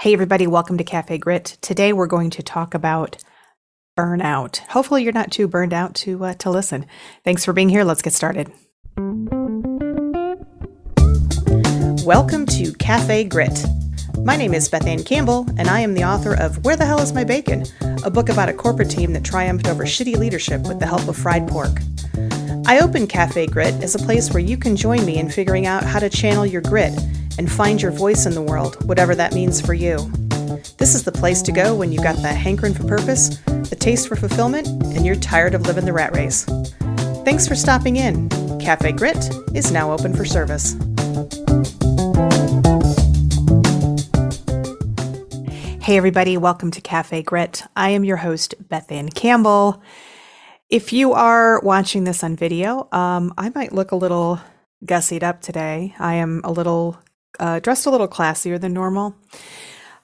Hey, everybody, welcome to Cafe Grit. Today we're going to talk about burnout. Hopefully, you're not too burned out to, uh, to listen. Thanks for being here. Let's get started. Welcome to Cafe Grit. My name is Beth Ann Campbell, and I am the author of Where the Hell is My Bacon? A book about a corporate team that triumphed over shitty leadership with the help of fried pork. I open Cafe Grit as a place where you can join me in figuring out how to channel your grit and find your voice in the world, whatever that means for you. This is the place to go when you've got the hankering for purpose, the taste for fulfillment, and you're tired of living the rat race. Thanks for stopping in. Cafe Grit is now open for service. Hey, everybody, welcome to Cafe Grit. I am your host, Beth Ann Campbell. If you are watching this on video, um, I might look a little gussied up today. I am a little uh, dressed a little classier than normal.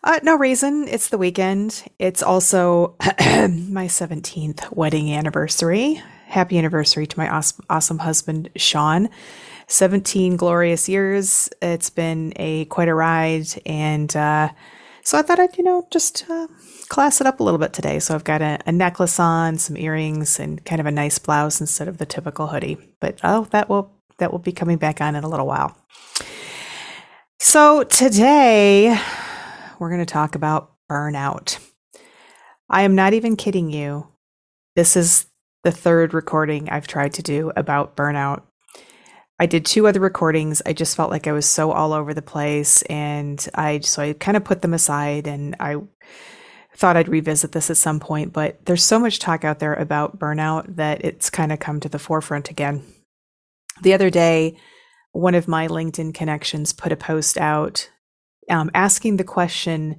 Uh, no reason. It's the weekend. It's also my 17th wedding anniversary. Happy anniversary to my awesome, awesome husband, Sean. 17 glorious years. It's been a quite a ride. And uh, so I thought I'd, you know, just uh, class it up a little bit today. So I've got a, a, necklace on, some earrings, and kind of a nice blouse instead of the typical hoodie. But oh, that will that will be coming back on in a little while. So today we're going to talk about burnout. I am not even kidding you. This is the third recording I've tried to do about burnout. I did two other recordings. I just felt like I was so all over the place and I so I kind of put them aside and I thought I'd revisit this at some point, but there's so much talk out there about burnout that it's kind of come to the forefront again. The other day, one of my LinkedIn connections put a post out um, asking the question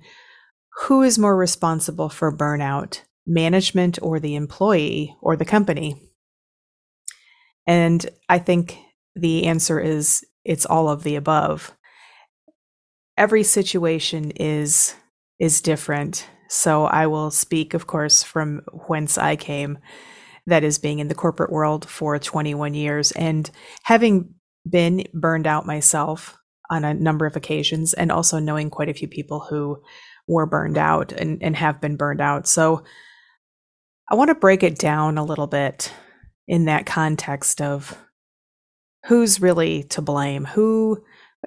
who is more responsible for burnout, management or the employee or the company? And I think the answer is it's all of the above. Every situation is is different so I will speak, of course, from whence I came, that is being in the corporate world for 21 years and having been burned out myself on a number of occasions and also knowing quite a few people who were burned out and, and have been burned out. So I want to break it down a little bit in that context of who's really to blame, who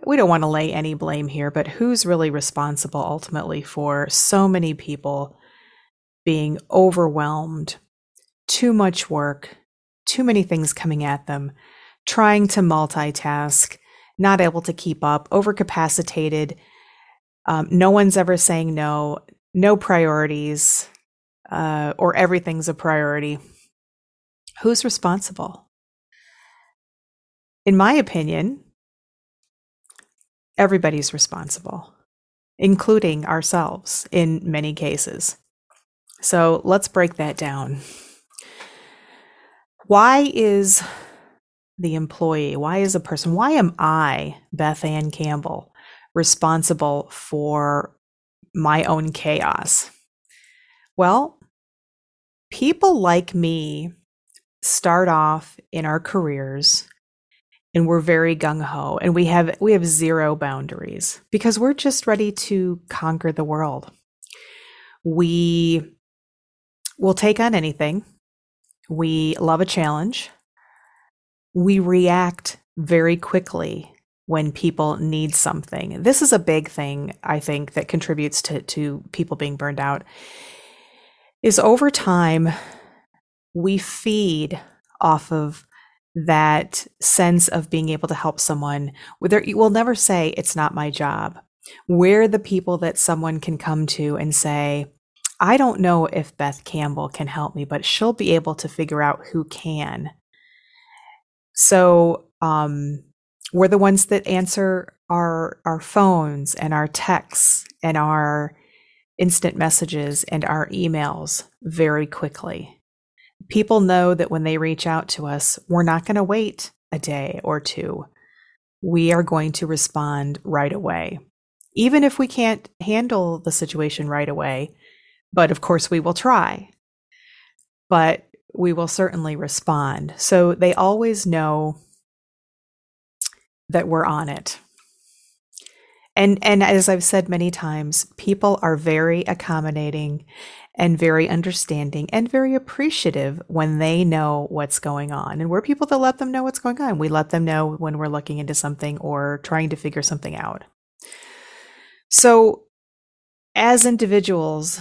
we don't want to lay any blame here, but who's really responsible ultimately for so many people being overwhelmed, too much work, too many things coming at them, trying to multitask, not able to keep up, overcapacitated. Um, no one's ever saying no, no priorities, uh, or everything's a priority. Who's responsible? In my opinion, everybody's responsible, including ourselves in many cases. So let's break that down. Why is the employee, why is a person, why am I, Beth Ann Campbell, responsible for my own chaos? Well, people like me start off in our careers and we're very gung ho and we have we have zero boundaries because we're just ready to conquer the world. We will take on anything. We love a challenge. We react very quickly when people need something. This is a big thing I think that contributes to to people being burned out. Is over time we feed off of that sense of being able to help someone whether you will never say it's not my job we're the people that someone can come to and say i don't know if beth campbell can help me but she'll be able to figure out who can so um, we're the ones that answer our our phones and our texts and our instant messages and our emails very quickly people know that when they reach out to us, we're not going to wait a day or two. We are going to respond right away. Even if we can't handle the situation right away, but of course we will try. But we will certainly respond. So they always know that we're on it. And and as I've said many times, people are very accommodating and very understanding and very appreciative when they know what's going on. And we're people that let them know what's going on. We let them know when we're looking into something or trying to figure something out. So as individuals,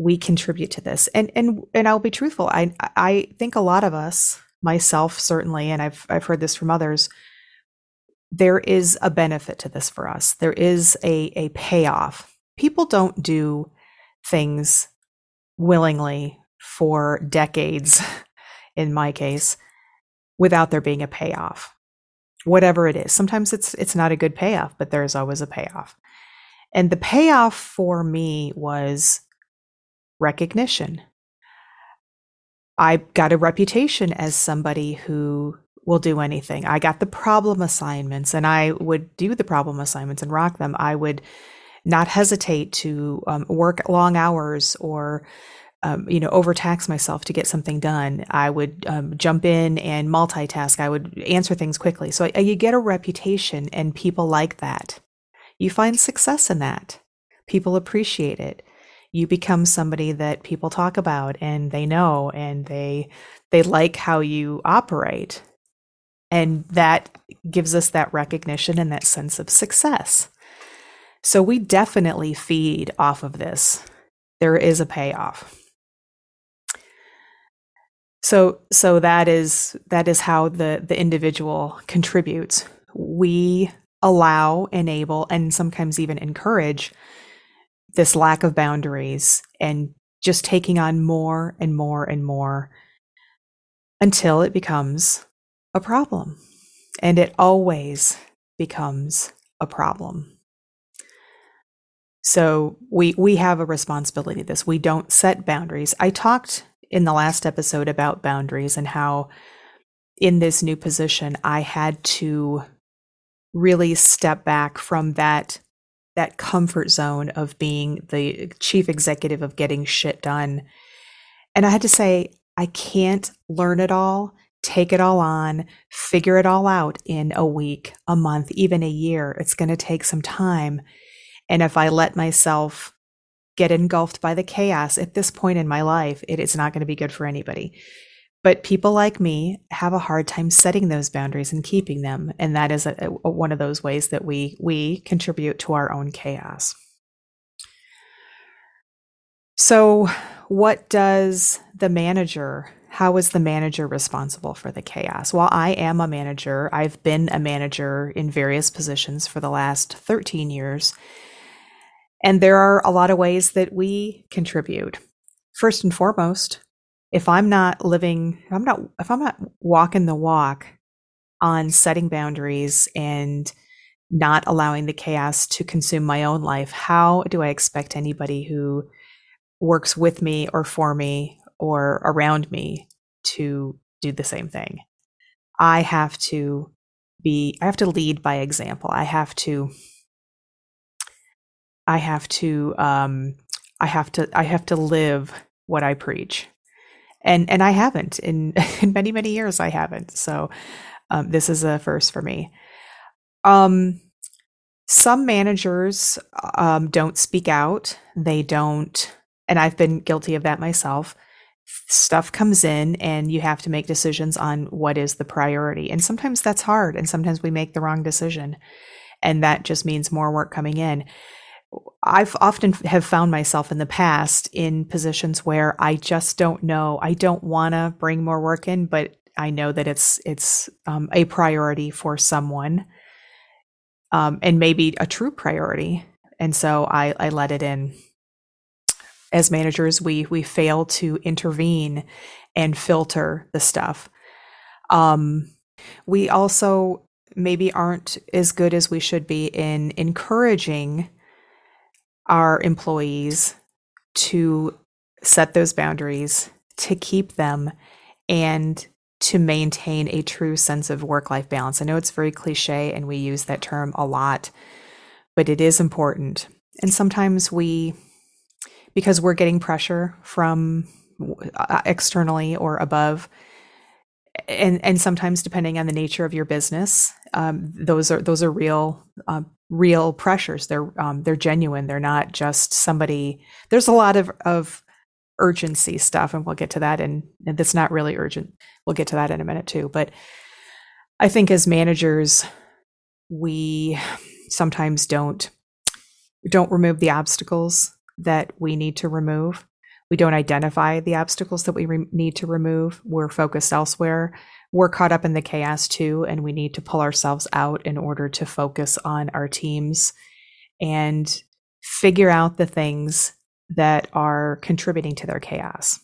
we contribute to this. And and and I'll be truthful. I I think a lot of us, myself certainly, and I've I've heard this from others, there is a benefit to this for us. There is a a payoff. People don't do things willingly for decades in my case without there being a payoff. Whatever it is. Sometimes it's it's not a good payoff, but there's always a payoff. And the payoff for me was recognition. I got a reputation as somebody who will do anything. I got the problem assignments and I would do the problem assignments and rock them. I would not hesitate to um, work long hours or um, you know overtax myself to get something done i would um, jump in and multitask i would answer things quickly so I, you get a reputation and people like that you find success in that people appreciate it you become somebody that people talk about and they know and they they like how you operate. And that gives us that recognition and that sense of success. So we definitely feed off of this. There is a payoff. So so that is that is how the the individual contributes. We allow enable and sometimes even encourage this lack of boundaries and just taking on more and more and more until it becomes a problem. And it always becomes a problem. So we we have a responsibility to this. We don't set boundaries. I talked in the last episode about boundaries and how in this new position I had to really step back from that that comfort zone of being the chief executive of getting shit done. And I had to say, I can't learn it all, take it all on, figure it all out in a week, a month, even a year. It's going to take some time. And if I let myself get engulfed by the chaos at this point in my life, it is not going to be good for anybody. But people like me have a hard time setting those boundaries and keeping them, and that is a, a, one of those ways that we we contribute to our own chaos. So, what does the manager? How is the manager responsible for the chaos? While I am a manager, I've been a manager in various positions for the last 13 years. And there are a lot of ways that we contribute. First and foremost, if I'm not living, if I'm not, if I'm not walking the walk on setting boundaries and not allowing the chaos to consume my own life, how do I expect anybody who works with me or for me or around me to do the same thing? I have to be, I have to lead by example. I have to, I have to, um, I have to, I have to live what I preach and and I haven't in in many many years. I haven't. So um, this is a first for me. Um, some managers um, don't speak out. They don't, and I've been guilty of that myself. Stuff comes in, and you have to make decisions on what is the priority. And sometimes that's hard, and sometimes we make the wrong decision, and that just means more work coming in. I've often have found myself in the past in positions where I just don't know. I don't want to bring more work in, but I know that it's it's um, a priority for someone, um, and maybe a true priority. And so I, I let it in. As managers, we we fail to intervene and filter the stuff. Um, we also maybe aren't as good as we should be in encouraging our employees to set those boundaries, to keep them, and to maintain a true sense of work life balance. I know it's very cliche and we use that term a lot, but it is important. And sometimes we, because we're getting pressure from uh, externally or above, and and sometimes depending on the nature of your business, um, those are those are real um, real pressures. They're um, they're genuine. They're not just somebody. There's a lot of of urgency stuff, and we'll get to that. And, that's not really urgent. We'll get to that in a minute too. But I think as managers, we sometimes don't don't remove the obstacles that we need to remove. We don't identify the obstacles that we re- need to remove. We're focused elsewhere we're caught up in the chaos too, and we need to pull ourselves out in order to focus on our teams and figure out the things that are contributing to their chaos.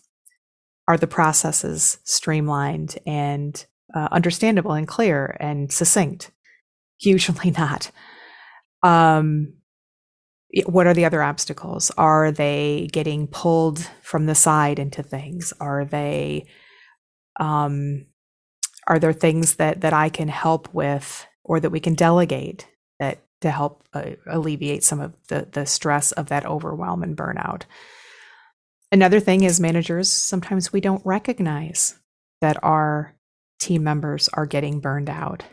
Are the processes streamlined and uh, understandable and clear and succinct? Usually not. Um, what are the other obstacles? Are they getting pulled from the side into things? Are they um, are there things that that I can help with or that we can delegate that to help uh, alleviate some of the the stress of that overwhelm and burnout? Another thing is managers sometimes we don't recognize that our team members are getting burned out.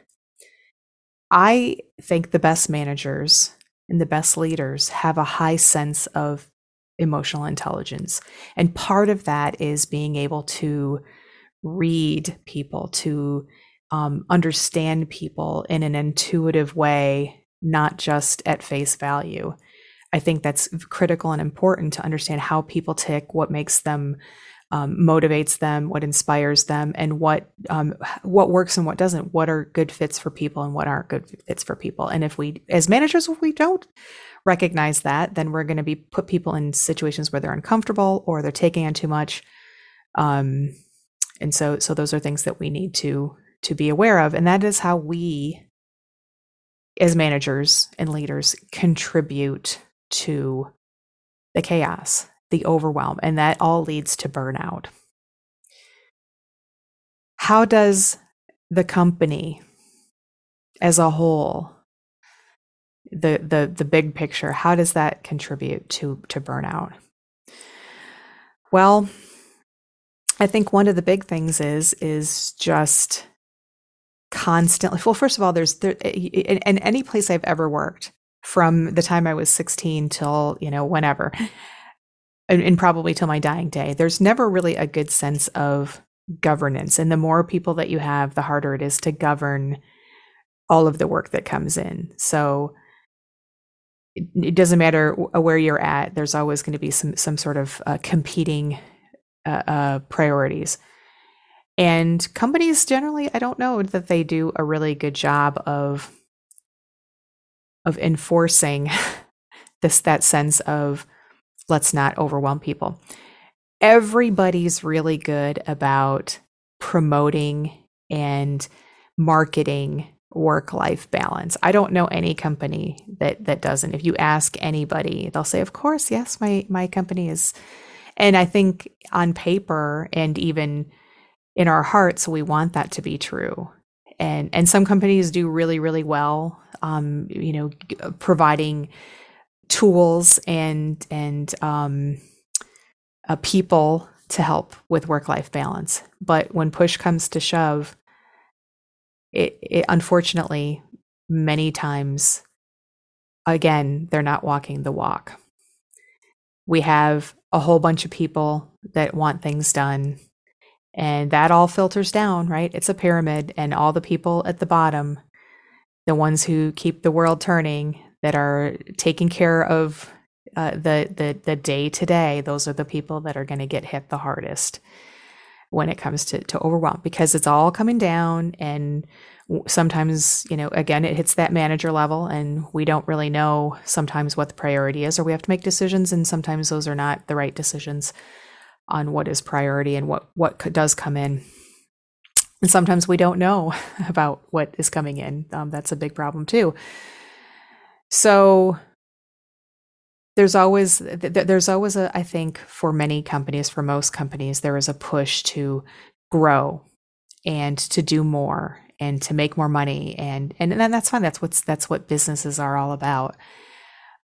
I think the best managers and the best leaders have a high sense of emotional intelligence. And part of that is being able to read people, to um, understand people in an intuitive way, not just at face value. I think that's critical and important to understand how people tick, what makes them, um, motivates them, what inspires them, and what um, what works and what doesn't. What are good fits for people and what aren't good fits for people. And if we, as managers, if we don't recognize that, then we're going to be put people in situations where they're uncomfortable or they're taking on too much. Um, and so so those are things that we need to to be aware of and that is how we as managers and leaders contribute to the chaos the overwhelm and that all leads to burnout. How does the company as a whole the the the big picture how does that contribute to to burnout? Well I think one of the big things is is just constantly. Well, first of all, there's there in, in any place I've ever worked from the time I was 16 till you know whenever, and, and probably till my dying day. There's never really a good sense of governance, and the more people that you have, the harder it is to govern all of the work that comes in. So it, doesn't matter where you're at. There's always going to be some some sort of uh, competing uh, uh, priorities. And companies generally, I don't know that they do a really good job of of enforcing this that sense of let's not overwhelm people. Everybody's really good about promoting and marketing work life balance. I don't know any company that that doesn't. If you ask anybody, they'll say, "Of course, yes, my my company is and I think on paper and even in our hearts, we want that to be true. And and some companies do really really well, um, you know, providing tools and and um, uh, people to help with work life balance. But when push comes to shove, it, it unfortunately many times again they're not walking the walk. We have a whole bunch of people that want things done. And that all filters down, right? It's a pyramid, and all the people at the bottom, the ones who keep the world turning, that are taking care of uh, the the the day to day, those are the people that are going to get hit the hardest when it comes to to overwhelm because it's all coming down and sometimes you know again it hits that manager level and we don't really know sometimes what the priority is or we have to make decisions and sometimes those are not the right decisions on what is priority and what what does come in. And sometimes we don't know about what is coming in. Um, that's a big problem too. So there's always there's always a i think for many companies for most companies there is a push to grow and to do more and to make more money and and then that's fine that's what's that's what businesses are all about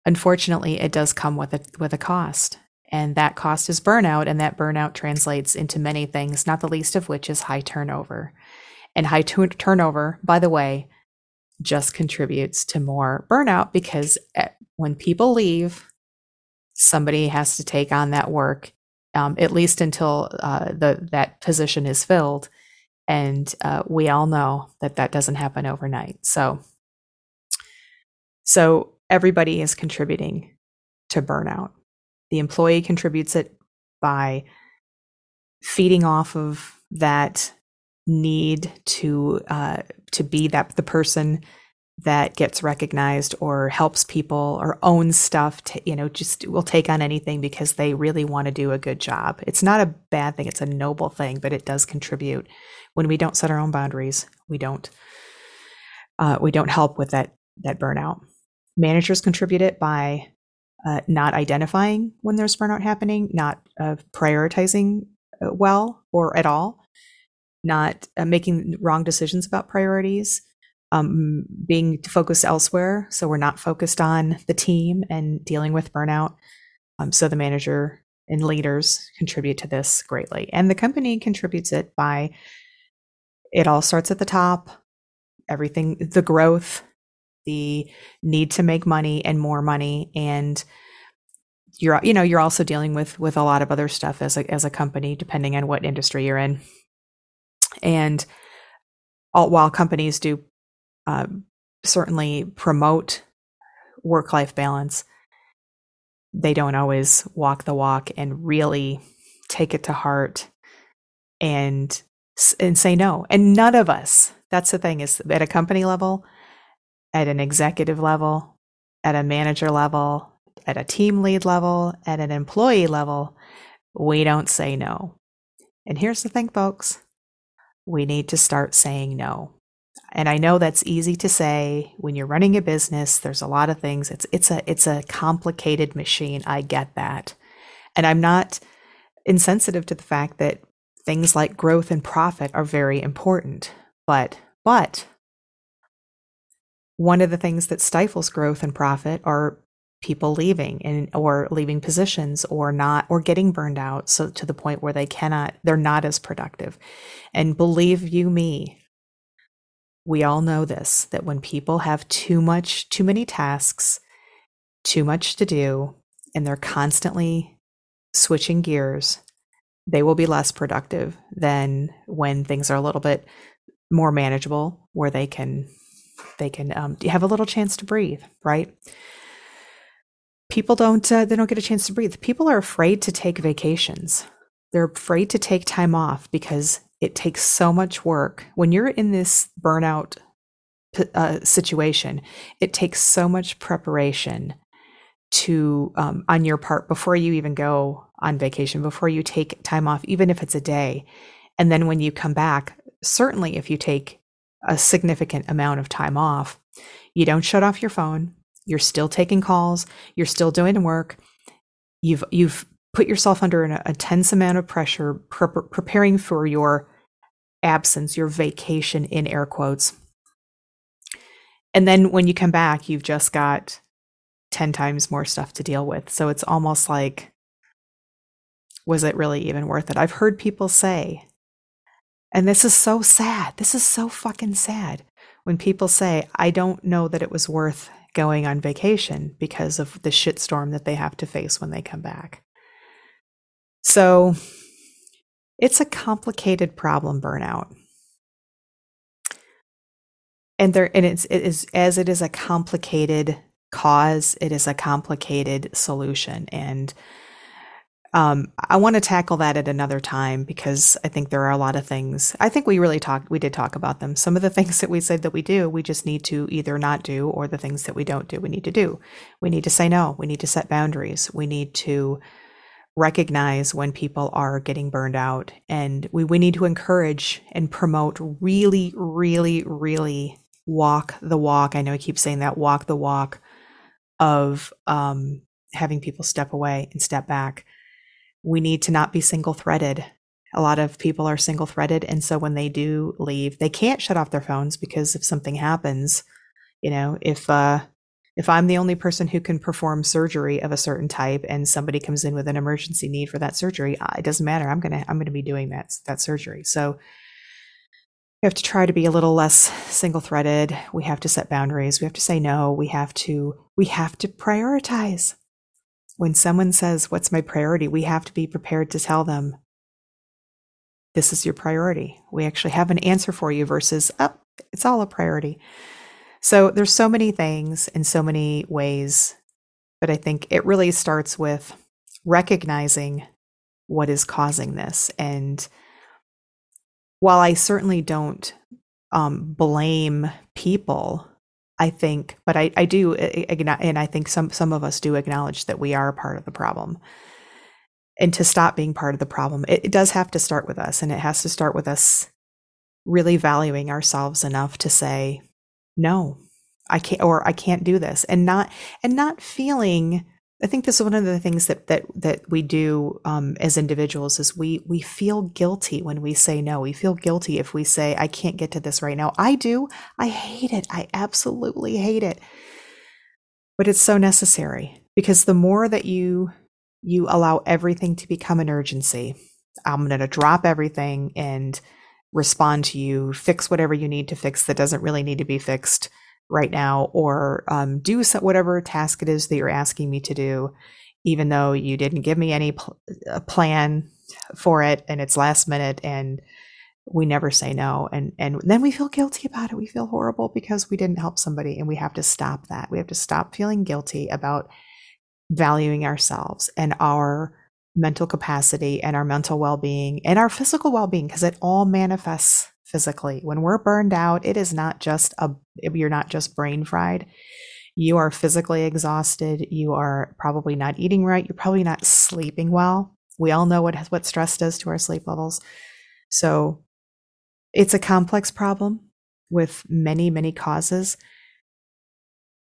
unfortunately it does come with a with a cost and that cost is burnout and that burnout translates into many things not the least of which is high turnover and high turnover by the way just contributes to more burnout because at, when people leave, somebody has to take on that work, um, at least until uh, the that position is filled. And uh, we all know that that doesn't happen overnight. So, so everybody is contributing to burnout. The employee contributes it by feeding off of that need to uh, to be that the person that gets recognized or helps people or owns stuff to you know just will take on anything because they really want to do a good job. It's not a bad thing. It's a noble thing but it does contribute. When we don't set our own boundaries we don't uh, we don't help with that that burnout. Managers contribute it by uh, not identifying when there's burnout happening not uh, prioritizing uh, well or at all not uh, making wrong decisions about priorities um, being focused elsewhere. So we're not focused on the team and dealing with burnout. Um, so the manager and leaders contribute to this greatly. And the company contributes it by it all starts at the top, everything, the growth, the need to make money and more money. And you're, you know, you're also dealing with, with a lot of other stuff as a, as a company, depending on what industry you're in. And all, while companies do uh, certainly promote work life balance, they don't always walk the walk and really take it to heart and and say no. And none of us. That's the thing is at a company level, at an executive level, at a manager level, at a team lead level, at an employee level, we don't say no. And here's the thing, folks we need to start saying no. And I know that's easy to say when you're running a business, there's a lot of things. It's it's a it's a complicated machine. I get that. And I'm not insensitive to the fact that things like growth and profit are very important. But but one of the things that stifles growth and profit are people leaving and or leaving positions or not or getting burned out so to the point where they cannot they're not as productive and believe you me we all know this that when people have too much, too many tasks, too much to do, and they're constantly switching gears, they will be less productive than when things are a little bit more manageable, where they can they can um, have a little chance to breathe. Right? People don't uh, they don't get a chance to breathe. People are afraid to take vacations. They're afraid to take time off because it takes so much work. When you're in this burnout uh, situation, it takes so much preparation to um, on your part before you even go on vacation, before you take time off, even if it's a day. And then when you come back, certainly if you take a significant amount of time off, you don't shut off your phone. You're still taking calls. You're still doing work. You've you've put yourself under an, a tense amount of pressure pre- preparing for your absence, your vacation in air quotes. And then when you come back, you've just got 10 times more stuff to deal with. So it's almost like, was it really even worth it? I've heard people say, and this is so sad. This is so fucking sad when people say, I don't know that it was worth going on vacation because of the shitstorm that they have to face when they come back. So it's a complicated problem, burnout. And there and it's it is as it is a complicated cause, it is a complicated solution. And um, I want to tackle that at another time because I think there are a lot of things. I think we really talked, we did talk about them. Some of the things that we said that we do, we just need to either not do, or the things that we don't do, we need to do. We need to say no. We need to set boundaries. We need to recognize when people are getting burned out. And we, we need to encourage and promote really really really walk the walk i know i keep saying that walk the walk of um, having people step away and step back. We need to not be single threaded a lot of people are single threaded and so when they do leave they can't shut off their phones because if something happens you know if uh if I'm the only person who can perform surgery of a certain type and somebody comes in with an emergency need for that surgery, it doesn't matter. I'm going to I'm going to be doing that that surgery. So we have to try to be a little less single threaded. We have to set boundaries. We have to say no. We have to we have to prioritize. When someone says, "What's my priority?" we have to be prepared to tell them this is your priority. We actually have an answer for you versus up, oh, it's all a priority. So there's so many things in so many ways, but I think it really starts with recognizing what is causing this. And while I certainly don't um, blame people, I think, but I, I do, and I think some some of us do acknowledge that we are part of the problem and to stop being part of the problem. It, it does have to start with us, and it has to start with us really valuing ourselves enough to say, no, I can't, or I can't do this, and not and not feeling. I think this is one of the things that that that we do um, as individuals is we we feel guilty when we say no. We feel guilty if we say I can't get to this right now. I do. I hate it. I absolutely hate it. But it's so necessary because the more that you you allow everything to become an urgency. I'm going to drop everything and respond to you, fix whatever you need to fix that doesn't really need to be fixed right now, or um, do whatever task it is that you're asking me to do, even though you didn't give me any pl- plan for it and it's last minute and we never say no. And and then we feel guilty about it. We feel horrible because we didn't help somebody and we have to stop that. We have to stop feeling guilty about valuing ourselves and our mental capacity and our mental well being and our physical well being, because it all manifests physically. When we're burned out, it is not just a, you're not just brain fried. You are physically exhausted. You are probably not eating right. You're probably not sleeping well. We all know what, what stress does to our sleep levels. So it's a complex problem with many, many causes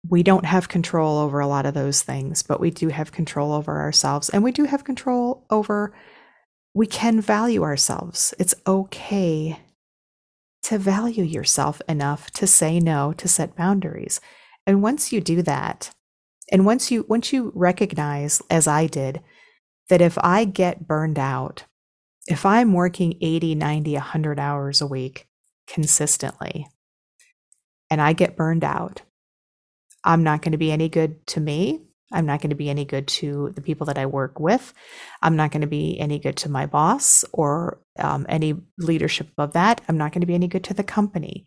we don't have control over a lot of those things, but we do have control over ourselves and we do have control over, we can value ourselves. It's okay to value yourself enough to say no, to set boundaries. And once you do that, and once you once you recognize as I did that if I get burned out, if I'm working 80, 90, 100 hours a week consistently and I get burned out, I'm not going to be any good to me. I'm not going to be any good to the people that I work with. I'm not going to be any good to my boss or um, any leadership above that. I'm not going to be any good to the company.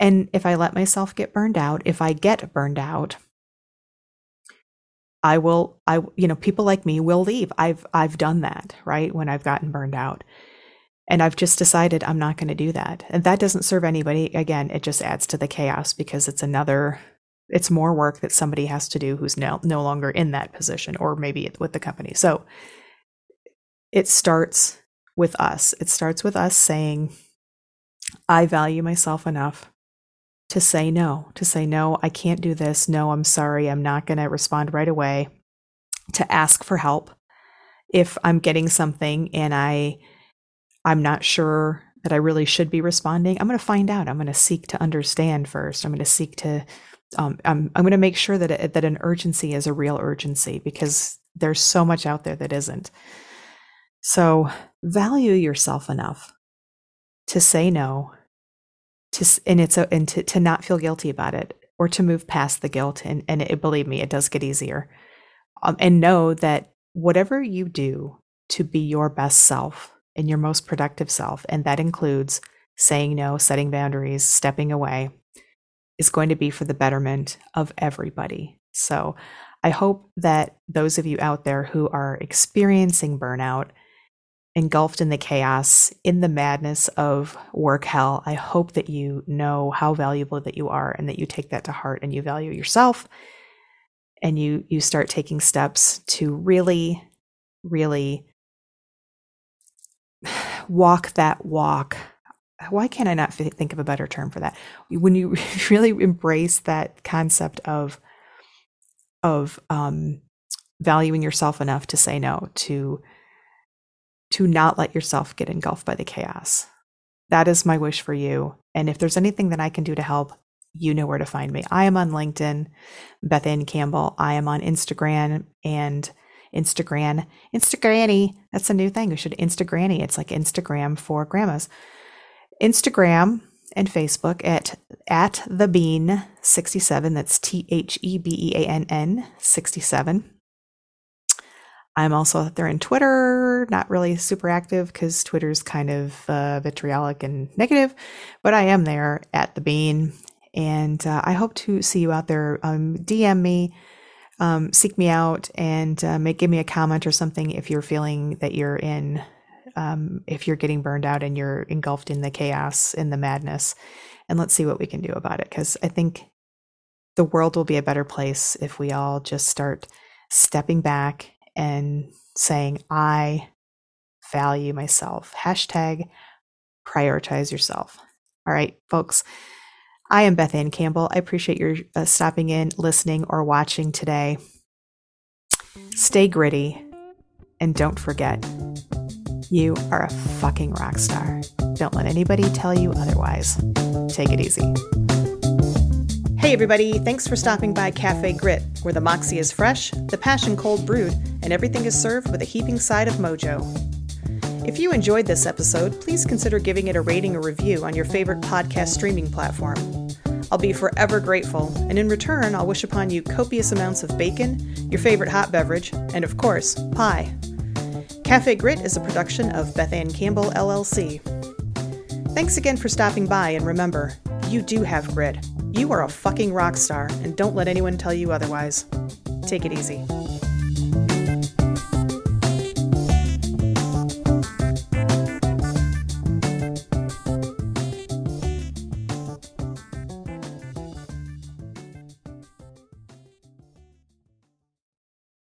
And if I let myself get burned out, if I get burned out, I will, I, you know, people like me will leave. I've, I've done that, right? When I've gotten burned out. And I've just decided I'm not going to do that. And that doesn't serve anybody. Again, it just adds to the chaos because it's another it's more work that somebody has to do who's now no longer in that position or maybe with the company. So it starts with us. It starts with us saying, I value myself enough to say no, to say, no, I can't do this. No, I'm sorry. I'm not going to respond right away. To ask for help if I'm getting something and I I'm not sure that I really should be responding. I'm going to find out. I'm going to seek to understand first. I'm going to seek to um, I'm I'm going to make sure that it, that an urgency is a real urgency because there's so much out there that isn't. So value yourself enough to say no, to and it's a, and to, to not feel guilty about it or to move past the guilt and and it, believe me, it does get easier. Um, and know that whatever you do to be your best self and your most productive self, and that includes saying no, setting boundaries, stepping away is going to be for the betterment of everybody. So I hope that those of you out there who are experiencing burnout, engulfed in the chaos, in the madness of work hell, I hope that you know how valuable that you are and that you take that to heart and you value yourself and you you start taking steps to really really walk that walk why can't I not think of a better term for that? When you really embrace that concept of of um, valuing yourself enough to say no, to to not let yourself get engulfed by the chaos. That is my wish for you. And if there's anything that I can do to help, you know where to find me. I am on LinkedIn, Beth Ann Campbell. I am on Instagram and Instagram, Instagranny. That's a new thing. We should Instagranny. It's like Instagram for grandmas. Instagram and Facebook at at the Bean 67. That's T H E B E A N N 67. I'm also out there in Twitter, not really super active because Twitter's kind of uh, vitriolic and negative, but I am there at the Bean, and uh, I hope to see you out there. Um, DM me, um, seek me out, and uh, make give me a comment or something if you're feeling that you're in, um, if you're getting burned out and you're engulfed in the chaos, in the madness, and let's see what we can do about it. Because I think the world will be a better place if we all just start stepping back and saying, I value myself. Hashtag prioritize yourself. All right, folks. I am Beth Ann Campbell. I appreciate your uh, stopping in, listening, or watching today. Stay gritty and don't forget, you are a fucking rock star. Don't let anybody tell you otherwise. Take it easy. Hey, everybody, thanks for stopping by Cafe Grit, where the moxie is fresh, the passion cold brewed, and everything is served with a heaping side of mojo. If you enjoyed this episode, please consider giving it a rating or review on your favorite podcast streaming platform. I'll be forever grateful, and in return, I'll wish upon you copious amounts of bacon, your favorite hot beverage, and of course, pie. Cafe Grit is a production of Beth Ann Campbell LLC. Thanks again for stopping by, and remember, you do have grit. You are a fucking rock star, and don't let anyone tell you otherwise. Take it easy.